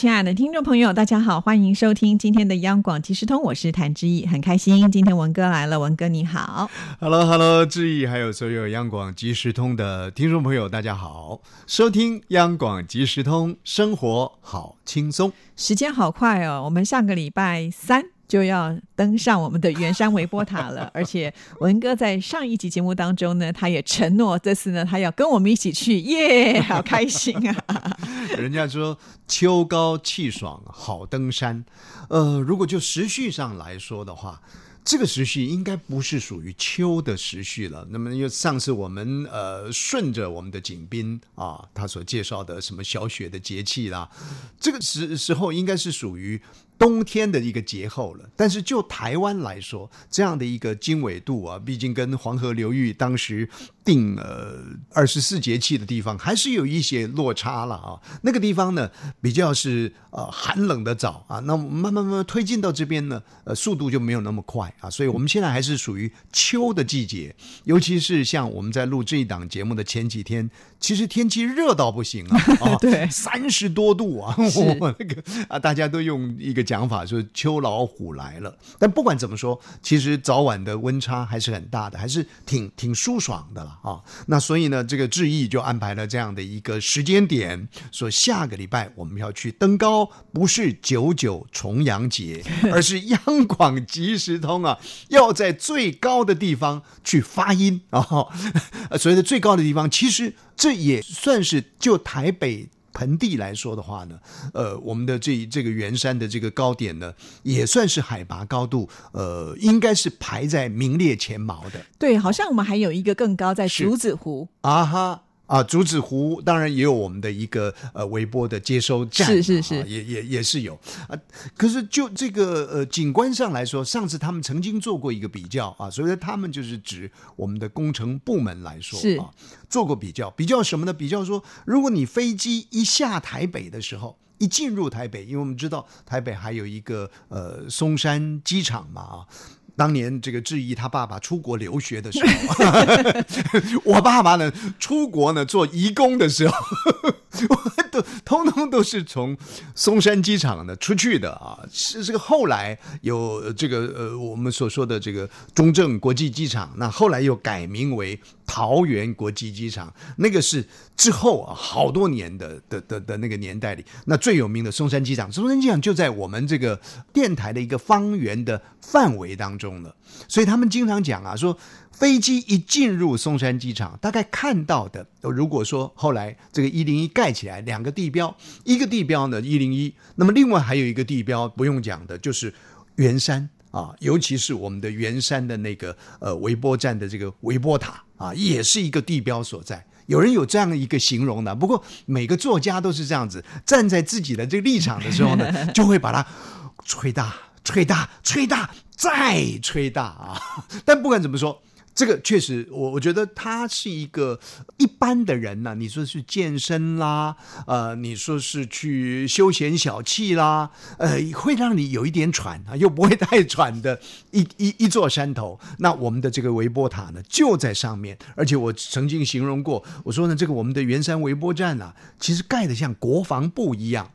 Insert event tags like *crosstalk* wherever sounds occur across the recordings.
亲爱的听众朋友，大家好，欢迎收听今天的央广即时通，我是谭志毅，很开心今天文哥来了，文哥你好。Hello，Hello，志毅，还有所有央广即时通的听众朋友，大家好，收听央广即时通，生活好轻松。时间好快哦，我们上个礼拜三就要登上我们的圆山微波塔了，而且文哥在上一集节目当中呢，他也承诺这次呢，他要跟我们一起去，耶，好开心啊！人家说秋高气爽，好登山。呃，如果就时序上来说的话。这个时序应该不是属于秋的时序了。那么，因为上次我们呃顺着我们的景斌啊，他所介绍的什么小雪的节气啦，这个时时候应该是属于冬天的一个节后了。但是就台湾来说，这样的一个经纬度啊，毕竟跟黄河流域当时定呃二十四节气的地方还是有一些落差了啊。那个地方呢，比较是呃寒冷的早啊，那慢慢慢慢推进到这边呢，呃速度就没有那么快。啊，所以我们现在还是属于秋的季节，尤其是像我们在录这一档节目的前几天，其实天气热到不行啊，啊 *laughs* 对，三十多度啊，*laughs* 我那个啊，大家都用一个讲法说秋老虎来了。但不管怎么说，其实早晚的温差还是很大的，还是挺挺舒爽的了啊。那所以呢，这个志毅就安排了这样的一个时间点，说下个礼拜我们要去登高，不是九九重阳节，*laughs* 而是央广即时通。啊，要在最高的地方去发音啊！所谓的最高的地方，其实这也算是就台北盆地来说的话呢，呃，我们的这这个圆山的这个高点呢，也算是海拔高度，呃，应该是排在名列前茅的。对，好像我们还有一个更高，在竹子湖啊哈。啊，竹子湖当然也有我们的一个呃微波的接收站，是是是，啊、也也也是有啊。可是就这个呃景观上来说，上次他们曾经做过一个比较啊，所以说他们就是指我们的工程部门来说是啊，做过比较，比较什么呢？比较说，如果你飞机一下台北的时候。一进入台北，因为我们知道台北还有一个呃松山机场嘛啊，当年这个质疑他爸爸出国留学的时候，*laughs* 我爸爸呢出国呢做义工的时候，*laughs* 我都通通都是从松山机场的出去的啊。是这个后来有这个呃我们所说的这个中正国际机场，那后来又改名为桃园国际机场，那个是之后啊好多年的的的的那个年代里，那最有名的松山机场，松山机场就在我们这个电台的一个方圆的范围当中了，所以他们经常讲啊说。飞机一进入松山机场，大概看到的，如果说后来这个一零一盖起来，两个地标，一个地标呢一零一，那么另外还有一个地标不用讲的，就是圆山啊，尤其是我们的圆山的那个呃微波站的这个微波塔啊，也是一个地标所在。有人有这样一个形容的，不过每个作家都是这样子，站在自己的这个立场的时候呢，*laughs* 就会把它吹大、吹大、吹大再吹大啊。*laughs* 但不管怎么说。这个确实，我我觉得他是一个一般的人呢、你说是健身啦，呃，你说是去休闲小憩啦，呃，会让你有一点喘啊，又不会太喘的一 *laughs* 一一座山头。那我们的这个微波塔呢，就在上面。而且我曾经形容过，我说呢，这个我们的圆山微波站啊，其实盖的像国防部一样。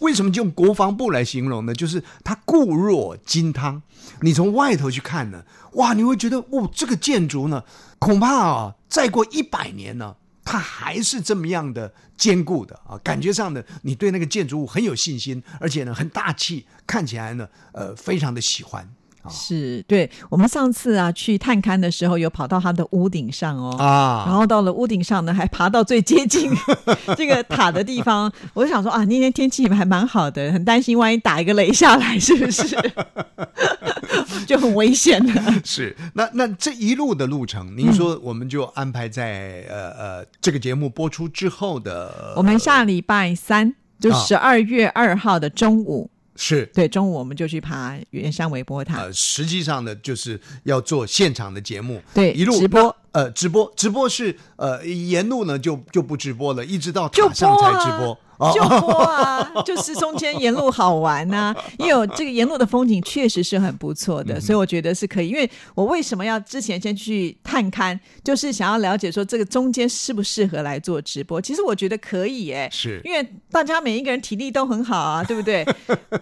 为什么就用国防部来形容呢？就是它固若金汤。你从外头去看呢，哇，你会觉得哦，这个建筑呢，恐怕啊，再过一百年呢，它还是这么样的坚固的啊。感觉上呢，你对那个建筑物很有信心，而且呢，很大气，看起来呢，呃，非常的喜欢。是对，我们上次啊去探勘的时候，有跑到它的屋顶上哦，啊，然后到了屋顶上呢，还爬到最接近 *laughs* 这个塔的地方。我就想说啊，那天天气还蛮好的，很担心万一打一个雷下来，是不是 *laughs* 就很危险了？是，那那这一路的路程，您说我们就安排在、呃呃这个节目播出之后的，我们下礼拜三就啊十二月二号的中午。是对，中午我们就去爬圆山微波塔，呃，实际上呢，就是要做现场的节目，对，一路直播。呃，直播直播是呃沿路呢就就不直播了，一直到就塔上才直播。哦就播啊，*laughs* 就是中间沿路好玩呐、因为有这个沿路的风景确实是很不错嗯的，所以我觉得是可以。因为我为什么要之前先去探勘，就是想要了解说这个中间适不适合来做直播。其实我觉得可以哎、是因为大家每一个人体力都很好啊，*laughs* 对不对？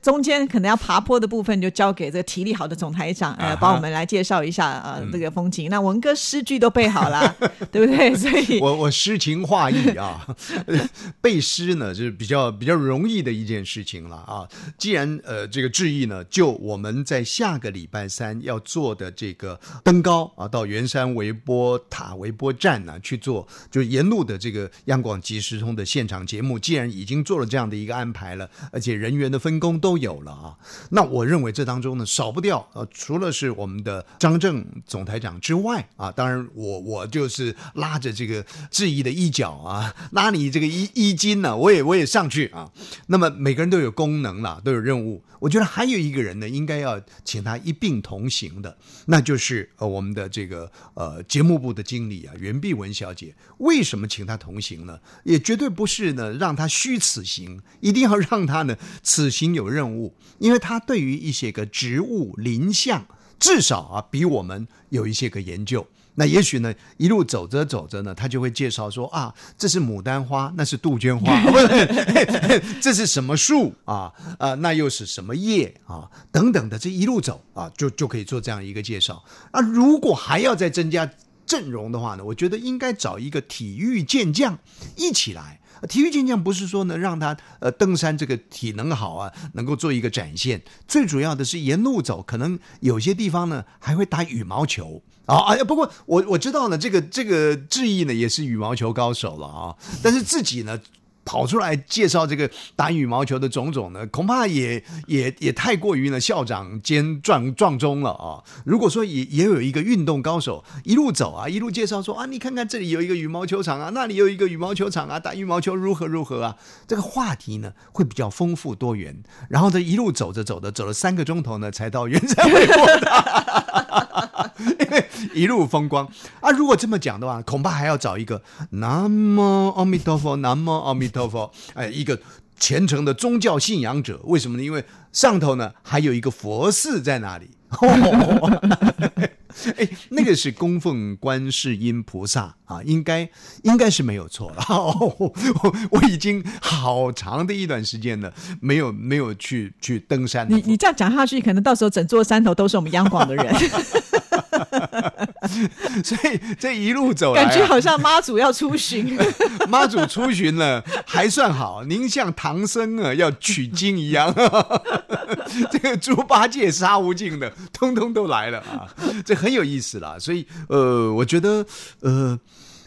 中间可能要爬坡的部分就交给这个体力好的总台长，呃，帮我们来介绍一下呃这个风景。那文哥诗句都背好了，*laughs* 对不对？*laughs* 所以我我诗情画意啊，*laughs* 背诗呢就是比较比较容易的一件事情了啊。既然呃这个志毅呢，就我们在下个礼拜三要做的这个登高啊，到圆山微波塔微波站呢去做，就是沿路的这个央广即时通的现场节目，既然已经做了这样的一个安排了，而且人员的分工都有了啊，那我认为这当中呢少不掉呃，除了是我们的张正总台长之外啊，当然我我我就是拉着这个质疑的衣角啊，拉你这个衣衣襟呢、我也我也上去啊。那么每个人都有功能啦，都有任务。我觉得还有一个人呢，应该要请他一并同行的，那就是呃我们的这个呃节目部的经理啊袁碧文小姐。为什么请她同行呢？也绝对不是呢让她虚此行，一定要让她呢此行有任务，因为她对于一些个植物林相，至少啊比我们有一些个研究。那也许呢，一路走着走着呢，他就会介绍说啊，这是牡丹花，那是杜鹃花，不是，这是什么树啊？啊，那又是什么叶啊？等等的，这一路走啊，就就可以做这样一个介绍。啊，如果还要再增加阵容的话呢，我觉得应该找一个体育健将一起来。体育健将不是说呢让他呃登山这个体能好啊，能够做一个展现，最主要的是沿路走，可能有些地方呢还会打羽毛球。啊哎呀，不过我我知道呢，这个这个志毅呢也是羽毛球高手了啊，但是自己呢跑出来介绍这个打羽毛球的种种呢，恐怕也也也太过于呢校长兼撞撞钟了啊！如果说也也有一个运动高手一路走啊，一路介绍说啊，你看看这里有一个羽毛球场啊，那里有一个羽毛球场啊，打羽毛球如何如何啊，这个话题呢会比较丰富多元。然后呢一路走着走着走了三个钟头呢，才到圆山微波塔，因 *laughs* 为 *laughs* 一路风光啊。如果这么讲的话，恐怕还要找一个南无阿弥陀佛，南无阿弥陀佛，哎，一个虔诚的宗教信仰者。为什么呢？因为上头呢还有一个佛寺在那里。*laughs* 哎，那个是供奉观世音菩萨啊，应该应该是没有错了。哦、我我已经好长的一段时间了，没有没有去去登山。你你这样讲下去，可能到时候整座山头都是我们央广的人，*laughs* *laughs* 所以这一路走来、啊，感觉好像妈祖要出巡。*laughs* 妈祖出巡了，还算好。您像唐僧啊，要取经一样，*laughs* 这个猪八戒、沙悟净的，通通都来了啊，这很有意思啦。所以，呃，我觉得，呃，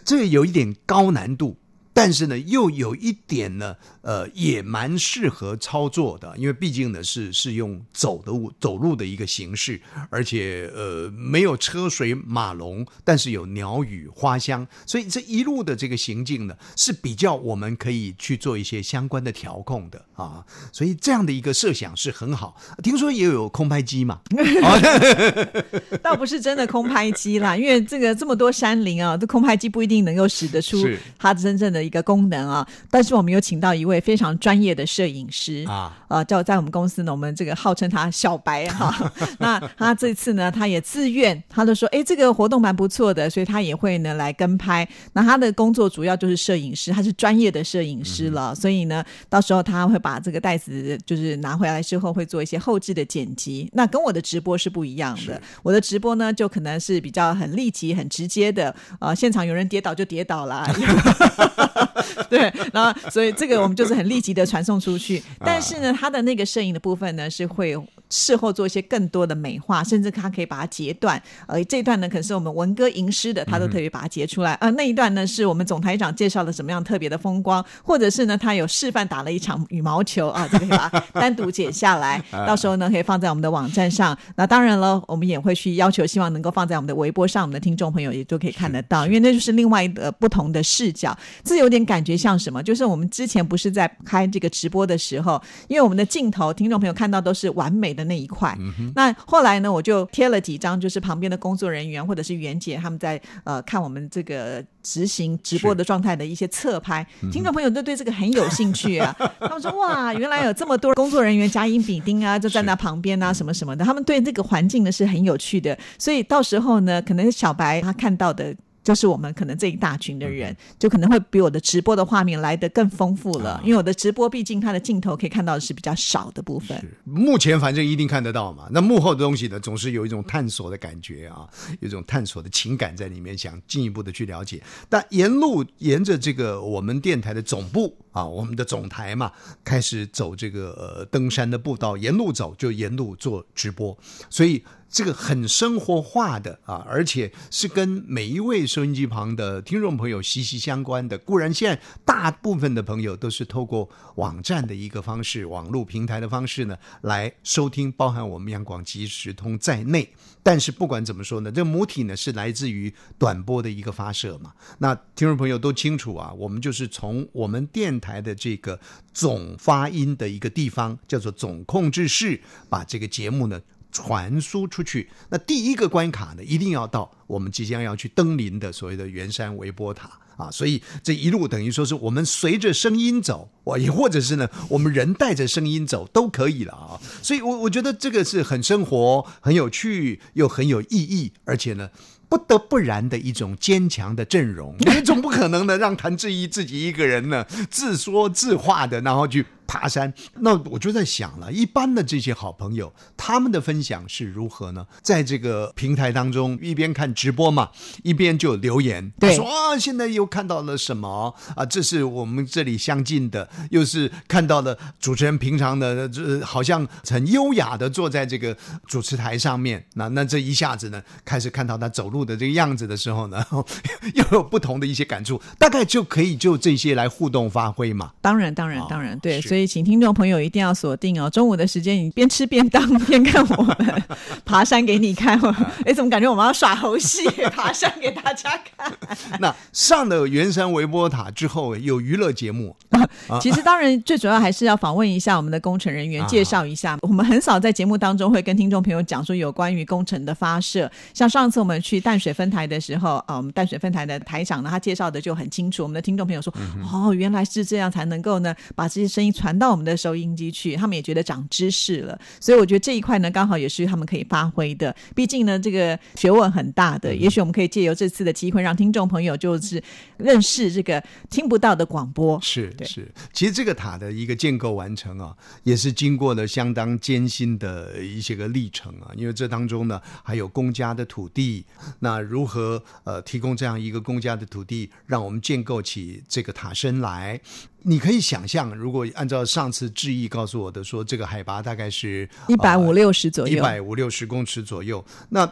这有一点高难度。但是呢，又有一点呢，呃，也蛮适合操作的，因为毕竟呢是是用走的走路的一个形式，而且呃没有车水马龙，但是有鸟语花香，所以这一路的这个行径呢是比较我们可以去做一些相关的调控的啊，所以这样的一个设想是很好。听说也有空拍机嘛，*laughs* *laughs* 倒不是真的空拍机啦，因为这个这么多山林啊，这空拍机不一定能够使得出它真正的一个功能啊。但是我们有请到一位非常专业的摄影师啊，呃，叫在我们公司呢，我们这个号称他小白哈。*laughs* 那他这次呢，他也自愿，他就说，哎，这个活动蛮不错的，所以他也会呢来跟拍。那他的工作主要就是摄影师，他是专业的摄影师了，所以呢，到时候他会把这个袋子就是拿回来之后，会做一些后置的剪辑。那跟我的直播是不一样的，我的直播呢就可能是比较很立即、很直接的，呃，现场有人跌倒就跌倒了。*laughs* *laughs* 对，然后所以这个我们就是很立即的传送出去。但是呢，他的那个摄影的部分呢，是会事后做一些更多的美化，甚至他可以把它截断。呃，这一段呢，可能是我们文哥吟诗的，他都特别把它截出来。呃，那一段呢，是我们总台长介绍了什么样特别的风光，或者是呢，他有示范打了一场羽毛球啊，这个可以把它单独剪下来，*laughs* 到时候呢，可以放在我们的网站上。那当然了，我们也会去要求，希望能够放在我们的微博上，我们的听众朋友也都可以看得到，因为那就是另外一个不同的视角。这有点感觉像什么？就是我们之前不是在开这个直播的时候，因为我们的镜头，听众朋友看到都是完美的。那一块。那后来呢，我就贴了几张，就是旁边的工作人员或者是袁姐他们在呃看我们这个执行直播的状态的一些侧拍，听众朋友都对这个很有兴趣啊。*laughs* 他们说哇，原来有这么多工作人员甲乙丙丁啊，就在那旁边啊，什么什么的，他们对这个环境呢是很有趣的。所以到时候呢，可能小白他看到的。就是我们可能这一大群的人，就可能会比我的直播的画面来得更丰富了，因为我的直播毕竟它的镜头可以看到的是比较少的部分。目前反正一定看得到嘛，那幕后的东西呢，总是有一种探索的感觉啊，有一种探索的情感在里面，想进一步的去了解。但沿路沿着这个我们电台的总部啊，我们的总台嘛，开始走这个呃登山的步道，沿路走就沿路做直播，所以。这个很生活化的啊，而且是跟每一位收音机旁的听众朋友息息相关的。固然现在大部分的朋友都是透过网站的一个方式、网络平台的方式呢来收听，包含我们央广即时通在内。但是不管怎么说呢，这母体呢是来自于短波的一个发射嘛。那听众朋友都清楚啊，我们就是从我们电台台的这个总发音的一个地方，叫做总控制室，把这个节目呢。传输出去，那第一个关卡呢，一定要到我们即将要去登临的所谓的圆山微波塔啊，所以这一路等于说是我们随着声音走，我也或者是呢，我们人带着声音走都可以了啊，所以我我觉得这个是很生活、很有趣又很有意义，而且呢。不得不然的一种坚强的阵容，*laughs* 你总不可能的让谭志毅自己一个人呢自说自话的，然后去爬山。那我就在想了，一般的这些好朋友，他们的分享是如何呢？在这个平台当中，一边看直播嘛，一边就留言，说啊，现在又看到了什么啊？这是我们这里相近的，又是看到了主持人平常的，这好像很优雅的坐在这个主持台上面。那那这一下子呢，开始看到他走路。的这个样子的时候呢，*laughs* 又有不同的一些感触，大概就可以就这些来互动发挥嘛。当然，当然，当然，对，所以请听众朋友一定要锁定哦，中午的时间你边吃便当边看我们爬山给你看。*laughs* 哎，怎么感觉我们要耍猴戏，爬山给大家看？那上了圆山微波塔之后，有娱乐节目。*laughs* 其实当然最主要还是要访问一下我们的工程人员，介绍一下。我们很少在节目当中会跟听众朋友讲说有关于工程的发射，像上次我们去淡水分台的时候，啊，我们淡水分台的台长呢，他介绍的就很清楚。我们的听众朋友说，哦，原来是这样才能够呢，把这些声音传到我们的收音机去。他们也觉得长知识了，所以我觉得这一块呢，刚好也是他们可以发挥的。毕竟呢，这个学问很大的，也许我们可以借由这次的机会，让听众朋友就是认识这个听不到的广播。是是，其实这个塔的一个建构完成啊，也是经过了相当艰辛的一些个历程啊，因为这当中呢，还有公家的土地，那如如何呃提供这样一个公家的土地，让我们建构起这个塔身来？你可以想象，如果按照上次志毅告诉我的说，这个海拔大概是一百五六十左右，一百五六十公尺左右，那。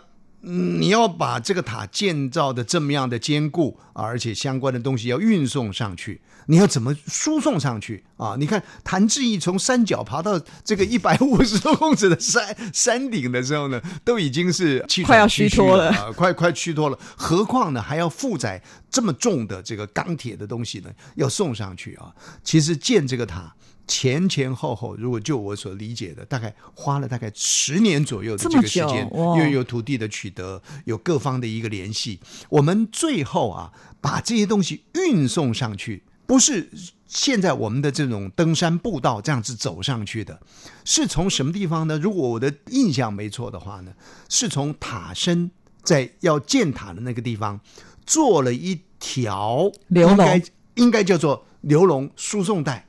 你要把这个塔建造的这么样的坚固啊，而且相关的东西要运送上去，你要怎么输送上去啊？你看谭志毅从山脚爬到这个 *laughs* 一百五十多公尺的山山顶的时候呢，都已经是快要虚脱了啊，快快虚脱了，何况呢还要负载这么重的这个钢铁的东西呢，要送上去啊。其实建这个塔。前前后后，如果就我所理解的，大概花了大概十年左右的这个时间，因为有土地的取得，有各方的一个联系，我们最后啊，把这些东西运送上去，不是现在我们的这种登山步道这样子走上去的，是从什么地方呢？如果我的印象没错的话呢，是从塔身在要建塔的那个地方做了一条应该，应该叫做流龙输送带。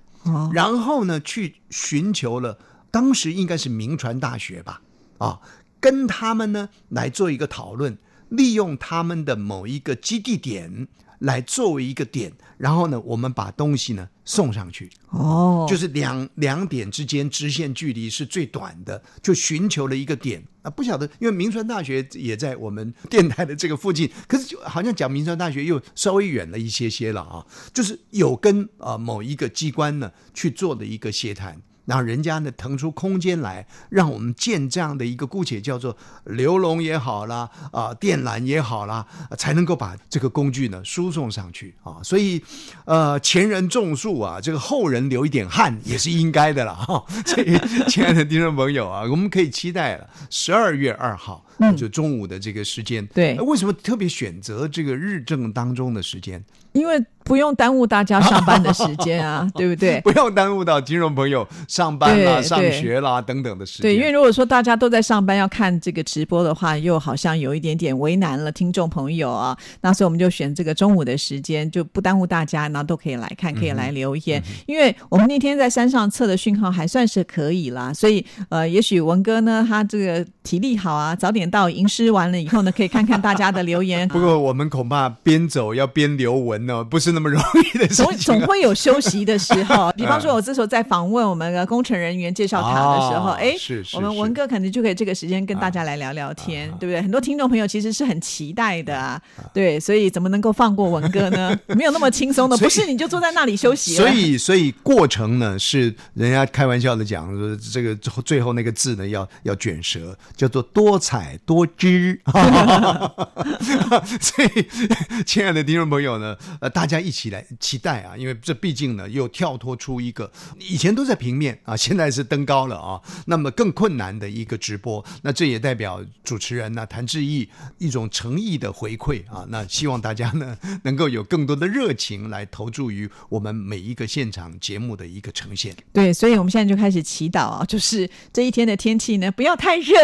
然后呢，去寻求了当时应该是名传大学吧，啊，跟他们呢来做一个讨论，利用他们的某一个基地点。来作为一个点，然后呢，我们把东西呢送上去。哦，就是两两点之间直线距离是最短的，就寻求了一个点啊。不晓得，因为明川大学也在我们电台的这个附近，*laughs* 可是就好像讲明川大学又稍微远了一些些了啊。就是有跟啊某一个机关呢去做的一个协谈。然后人家呢腾出空间来，让我们建这样的一个姑且叫做流龙也好啦，啊、电缆也好啦，才能够把这个工具呢输送上去啊。所以，呃，前人种树啊，这个后人流一点汗也是应该的了哈。所以，亲爱的听众朋友啊，我们可以期待了，十二月二号。就中午的这个时间，对呃为什么特别选择这个日正当中的时间？因为不用耽误大家上班的时间啊，*laughs* 对不对？不要耽误到金融朋友上班啦、上学啦等等的时间。对，因为如果说大家都在上班要看这个直播的话，又好像有一点点为难了听众朋友啊。那所以我们就选这个中午的时间，就不耽误大家，然后都可以来看，可以来留言。因为我们那天在山上测的讯号还算是可以啦，所以呃，也许文哥呢，他这个体力好啊，早点到吟诗完了以后呢，可以看看大家的留言。*laughs* 不过我们恐怕边走要边留文呢，不是那么容易的事总情、总总。会有休息的时候，*laughs* 比方说，我这时候在访问我们的工程人员介绍他的时候，哦哎、是是我们文哥可能就可以这个时间跟大家来聊聊天，对不对？很多听众朋友其实是很期待的啊，对，所以怎么能够放过文哥呢？没有那么轻松的，不是你就坐在那里休息了。所以，所以过程呢是人家开玩笑的讲说，这个最后最后那个字呢要要卷舌，叫做多彩多姿。*laughs* 所以，亲爱的听众朋友呢，呃，大家一起来期待啊，因为这毕竟呢又跳脱出一个以前都在平面啊，现在是登高了啊，那么更困难的一个直播。那这也代表主持人呢谭志毅一种诚意的回馈啊，那希望大家呢能够有更多的热情来投注于我们每一个现场节目的一个呈现。对，所以我们现在就开始祈祷啊，就是这一天的天气呢，不要太热，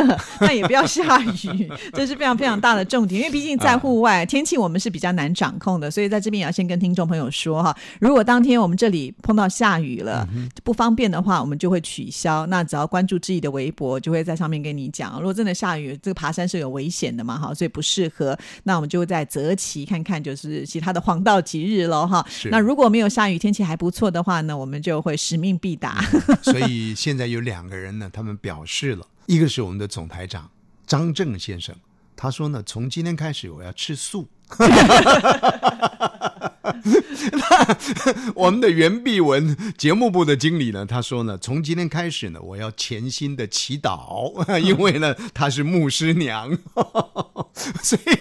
那也不要下雨，这是非常非常大的重点。因为毕竟在户外，天气我们是比较难掌控的，所以在这边也要先跟听众朋友说哈，如果当天我们这里碰到下雨了，不方便的话，我们就会取消。那只要关注志毅的微博，就会在上面跟你讲，如果真的下雨，这个爬山是有危险的嘛，哈，所以不适合。那我们就会在择期看看，就是其他的黄道吉日喽，哈 *laughs* 是。那如果没有下雨，天气还不错的话呢，我们就会使命必达。所以现在有两个人呢，他们表示了，一个是我们的总台长张正先生，他说呢，从今天开始我要吃素。*laughs* 那我们的袁碧文节目部的经理呢，他说呢，从今天开始呢，我要潜心的祈祷，*laughs* 因为呢，她是牧师娘，*laughs* 所以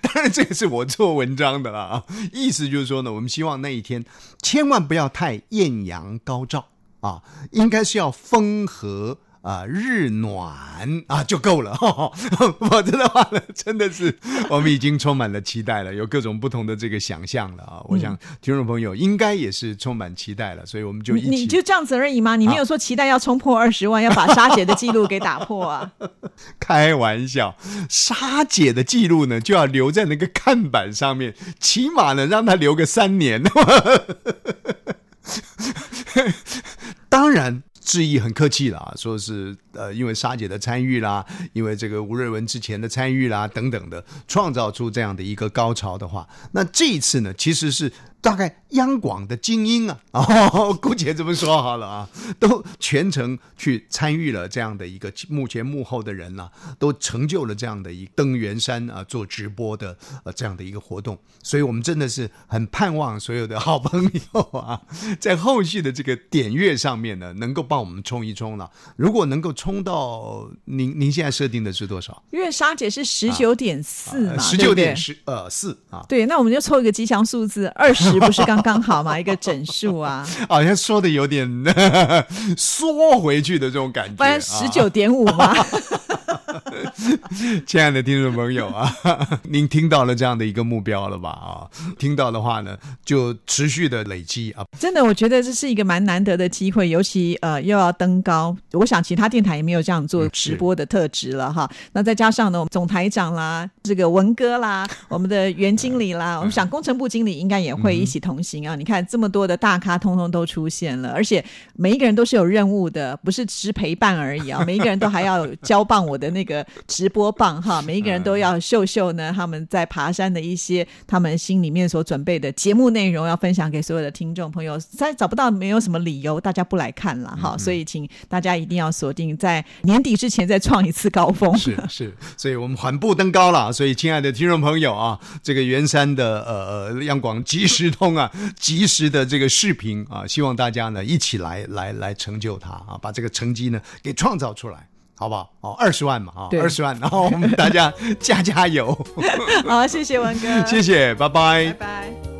当然这个是我做文章的啦啊，意思就是说呢，我们希望那一天千万不要太艳阳高照啊，应该是要风和。啊，日暖啊就够了，*laughs* 否则的话呢，真的是我们已经充满了期待了，有各种不同的这个想象了啊！我想听众朋友应该也是充满期待了，所以我们就一起你你就这样子而已吗？你没有说期待要冲破二十万，要把沙姐的记录给打破啊？*laughs* 开玩笑，沙姐的记录呢就要留在那个看板上面，起码呢让她留个三年。*laughs* 当然。致意很客气啦，说是呃，因为沙姐的参与啦，因为这个吴瑞文之前的参与啦，等等的，创造出这样的一个高潮的话，那这一次呢，其实是大概央广的精英啊，*laughs* 哦，姑且这么说好了啊，都全程去参与了这样的一个幕前幕后的人呐、啊，都成就了这样的一登元山啊做直播的呃这样的一个活动，所以我们真的是很盼望所有的好朋友啊，*laughs* 在后续的这个点阅上面呢，能够帮我们冲一冲了。如果能够冲到您您现在设定的是多少？因为沙姐是十九点四嘛，十九点十呃四啊，对，那我们就凑一个吉祥数字二十，*laughs* 不是刚刚好吗？一个整数啊，*laughs* 好像说的有点 *laughs* 缩回去的这种感觉，不然十九点五吗。亲爱的听众朋友啊，您听到了这样的一个目标了吧？啊，听到的话呢，就持续的累积啊。真的，我觉得这是一个蛮难得的机会，尤其呃又要登高，我想其他电台也没有这样做直播的特质了哈。那再加上呢，我们总台长啦，这个文哥啦，我们的袁经理啦，我们想工程部经理应该也会一起同行啊。你看这么多的大咖，通通都出现了，而且每一个人都是有任务的，不是只是陪伴而已啊。每一个人都还要 *laughs* 交棒我的那个直播棒哈，每一个人都要秀秀呢他们在爬山的一些他们心里面所准备的节目内容，要分享给所有的听众朋友。再找不到，没有什么理由大家不来看了哈，所以请大家一定要锁定在年底之前再创一次高峰。是 *laughs* 是，所以我们缓步登高了。所以，亲爱的听众朋友啊，这个圆山的呃呃央广及时通啊，及时的这个视频啊，希望大家呢一起来来来成就它啊，把这个成绩呢给创造出来，好不好？哦，二十万嘛啊，对二十万，然后我们大家加加油，*laughs* 好，谢谢文哥，*laughs* 谢谢，拜拜拜拜。